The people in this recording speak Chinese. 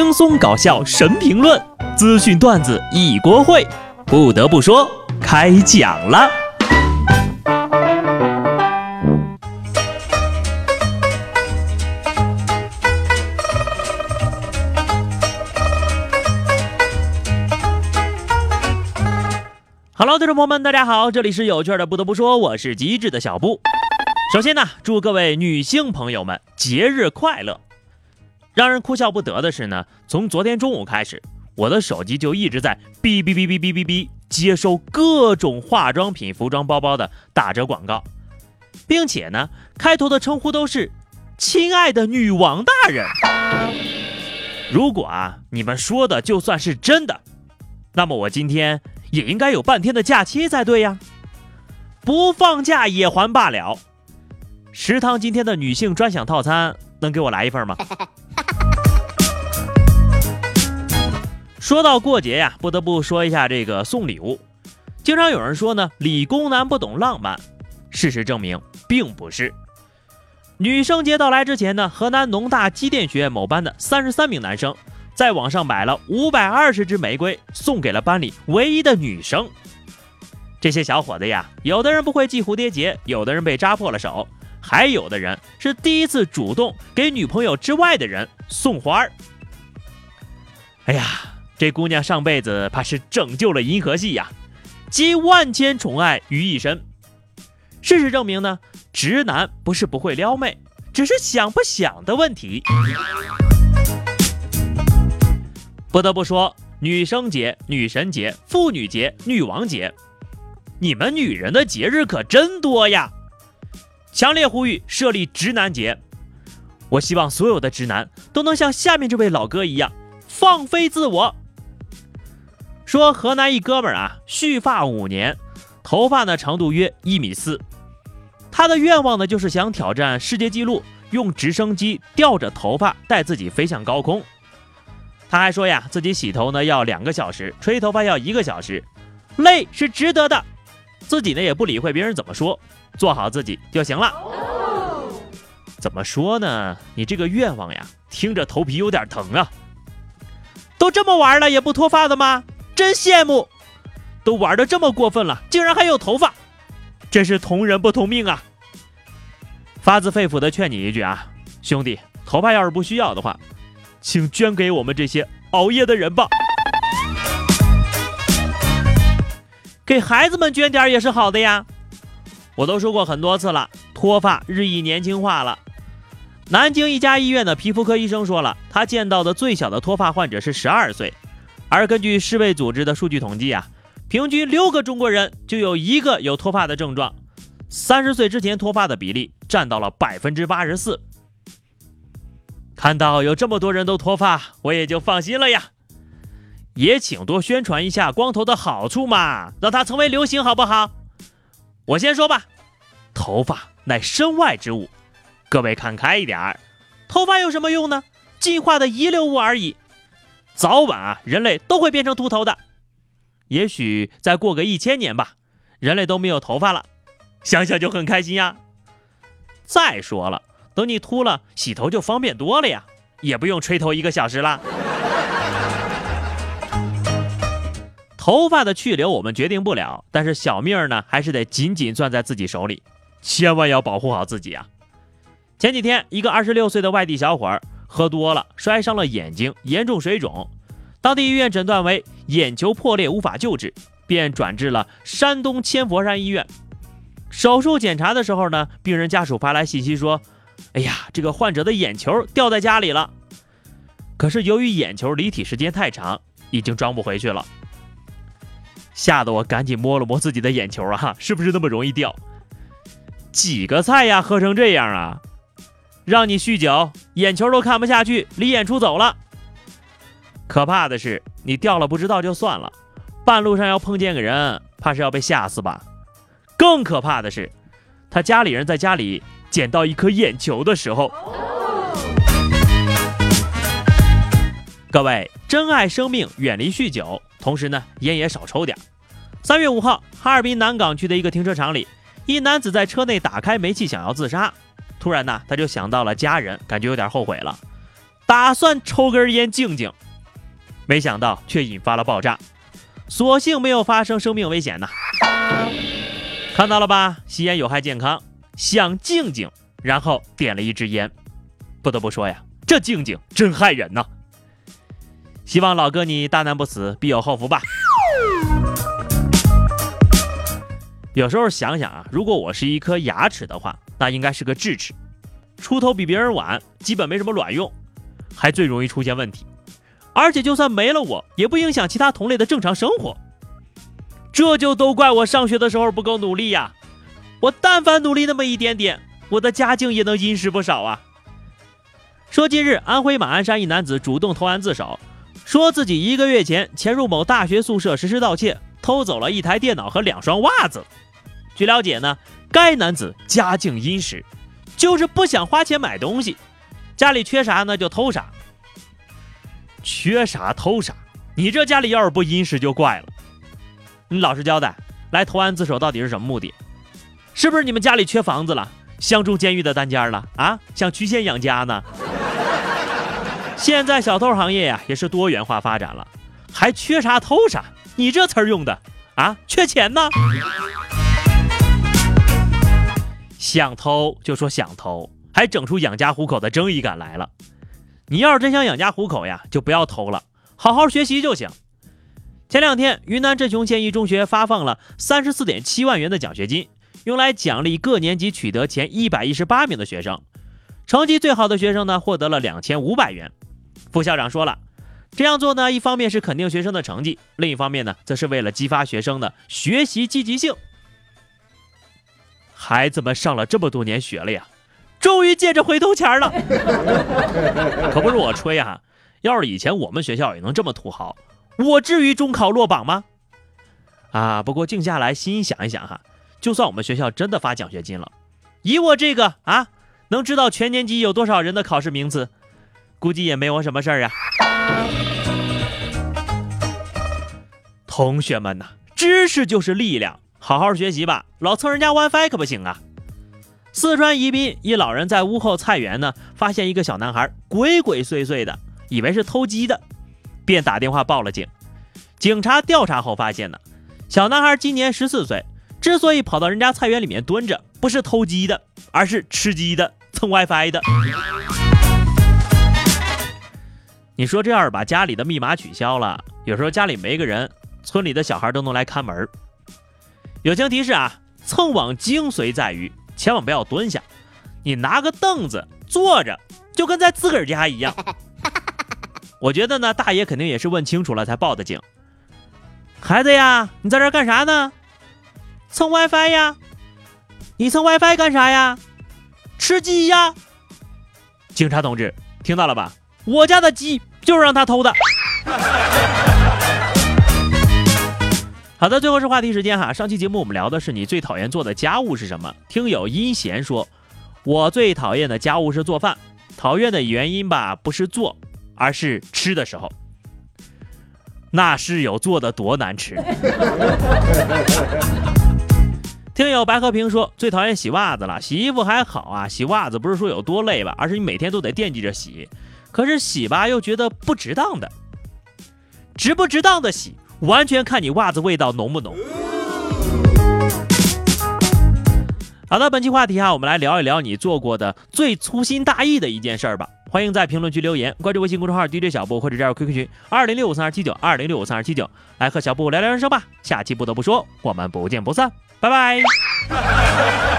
轻松搞笑神评论，资讯段子一锅烩。不得不说，开讲了。Hello，听众朋友们，大家好，这里是有趣的。不得不说，我是机智的小布。首先呢，祝各位女性朋友们节日快乐。让人哭笑不得的是呢，从昨天中午开始，我的手机就一直在哔哔哔哔哔哔哔接收各种化妆品、服装、包包的打折广告，并且呢，开头的称呼都是“亲爱的女王大人”。如果啊，你们说的就算是真的，那么我今天也应该有半天的假期才对呀，不放假也还罢了。食堂今天的女性专享套餐能给我来一份吗？说到过节呀，不得不说一下这个送礼物。经常有人说呢，理工男不懂浪漫。事实证明，并不是。女生节到来之前呢，河南农大机电学院某班的三十三名男生在网上买了五百二十支玫瑰，送给了班里唯一的女生。这些小伙子呀，有的人不会系蝴蝶结，有的人被扎破了手，还有的人是第一次主动给女朋友之外的人送花儿。哎呀！这姑娘上辈子怕是拯救了银河系呀，集万千宠爱于一身。事实证明呢，直男不是不会撩妹，只是想不想的问题。不得不说，女生节、女神节、妇女节、女王节，你们女人的节日可真多呀！强烈呼吁设立直男节，我希望所有的直男都能像下面这位老哥一样，放飞自我。说河南一哥们儿啊，蓄发五年，头发呢长度约一米四，他的愿望呢就是想挑战世界纪录，用直升机吊着头发带自己飞向高空。他还说呀，自己洗头呢要两个小时，吹头发要一个小时，累是值得的。自己呢也不理会别人怎么说，做好自己就行了。怎么说呢？你这个愿望呀，听着头皮有点疼啊。都这么玩了，也不脱发的吗？真羡慕，都玩的这么过分了，竟然还有头发，真是同人不同命啊！发自肺腑的劝你一句啊，兄弟，头发要是不需要的话，请捐给我们这些熬夜的人吧。给孩子们捐点也是好的呀。我都说过很多次了，脱发日益年轻化了。南京一家医院的皮肤科医生说了，他见到的最小的脱发患者是十二岁。而根据世卫组织的数据统计啊，平均六个中国人就有一个有脱发的症状，三十岁之前脱发的比例占到了百分之八十四。看到有这么多人都脱发，我也就放心了呀。也请多宣传一下光头的好处嘛，让它成为流行好不好？我先说吧，头发乃身外之物，各位看开一点儿，头发有什么用呢？进化的遗留物而已。早晚啊，人类都会变成秃头的。也许再过个一千年吧，人类都没有头发了，想想就很开心呀。再说了，等你秃了，洗头就方便多了呀，也不用吹头一个小时了。头发的去留我们决定不了，但是小命儿呢，还是得紧紧攥在自己手里，千万要保护好自己啊。前几天，一个二十六岁的外地小伙儿。喝多了，摔伤了眼睛，严重水肿，当地医院诊断为眼球破裂，无法救治，便转至了山东千佛山医院。手术检查的时候呢，病人家属发来信息说：“哎呀，这个患者的眼球掉在家里了。”可是由于眼球离体时间太长，已经装不回去了。吓得我赶紧摸了摸自己的眼球啊，是不是那么容易掉？几个菜呀，喝成这样啊！让你酗酒，眼球都看不下去，离演出走了。可怕的是，你掉了不知道就算了，半路上要碰见个人，怕是要被吓死吧？更可怕的是，他家里人在家里捡到一颗眼球的时候。各位，珍爱生命，远离酗酒，同时呢，烟也少抽点。三月五号，哈尔滨南岗区的一个停车场里，一男子在车内打开煤气，想要自杀。突然呢，他就想到了家人，感觉有点后悔了，打算抽根烟静静，没想到却引发了爆炸，所幸没有发生生命危险呐。看到了吧，吸烟有害健康，想静静，然后点了一支烟。不得不说呀，这静静真害人呐。希望老哥你大难不死，必有后福吧。有时候想想啊，如果我是一颗牙齿的话，那应该是个智齿，出头比别人晚，基本没什么卵用，还最容易出现问题。而且就算没了我，也不影响其他同类的正常生活。这就都怪我上学的时候不够努力呀！我但凡努力那么一点点，我的家境也能殷实不少啊。说近日安徽马鞍山一男子主动投案自首，说自己一个月前潜入某大学宿舍实施盗窃，偷走了一台电脑和两双袜子。据了解呢，该男子家境殷实，就是不想花钱买东西，家里缺啥呢就偷啥。缺啥偷啥，你这家里要是不殷实就怪了。你老实交代，来投案自首到底是什么目的？是不是你们家里缺房子了，想住监狱的单间了啊？想曲线养家呢？现在小偷行业呀也是多元化发展了，还缺啥偷啥？你这词儿用的啊？缺钱呢？想偷就说想偷，还整出养家糊口的正义感来了。你要是真想养家糊口呀，就不要偷了，好好学习就行。前两天，云南镇雄县一中学发放了三十四点七万元的奖学金，用来奖励各年级取得前一百一十八名的学生。成绩最好的学生呢，获得了两千五百元。副校长说了，这样做呢，一方面是肯定学生的成绩，另一方面呢，则是为了激发学生的学习积极性。孩子们上了这么多年学了呀，终于借着回头钱了。可不是我吹啊，要是以前我们学校也能这么土豪。我至于中考落榜吗？啊！不过静下来，心想一想哈，就算我们学校真的发奖学金了，以我这个啊，能知道全年级有多少人的考试名次，估计也没我什么事儿啊。同学们呐，知识就是力量，好好学习吧，老蹭人家 WiFi 可不行啊。四川宜宾一老人在屋后菜园呢，发现一个小男孩鬼鬼祟祟的，以为是偷鸡的。便打电话报了警。警察调查后发现呢，小男孩今年十四岁，之所以跑到人家菜园里面蹲着，不是偷鸡的，而是吃鸡的、蹭 WiFi 的。你说这要是把家里的密码取消了，有时候家里没个人，村里的小孩都能来看门。友情提示啊，蹭网精髓在于千万不要蹲下，你拿个凳子坐着，就跟在自个儿家一样。我觉得呢，大爷肯定也是问清楚了才报的警。孩子呀，你在这干啥呢？蹭 WiFi 呀？你蹭 WiFi 干啥呀？吃鸡呀？警察同志，听到了吧？我家的鸡就是让他偷的。好的，最后是话题时间哈。上期节目我们聊的是你最讨厌做的家务是什么？听友阴贤说，我最讨厌的家务是做饭。讨厌的原因吧，不是做。而是吃的时候，那是有做的多难吃。听友白和平说最讨厌洗袜子了，洗衣服还好啊，洗袜子不是说有多累吧，而是你每天都得惦记着洗，可是洗吧又觉得不值当的，值不值当的洗，完全看你袜子味道浓不浓。好的，本期话题哈，我们来聊一聊你做过的最粗心大意的一件事儿吧。欢迎在评论区留言，关注微信公众号 DJ 小布或者加入 QQ 群二零六五三二七九二零六五三二七九，来和小布聊聊人生吧。下期不得不说，我们不见不散，拜拜。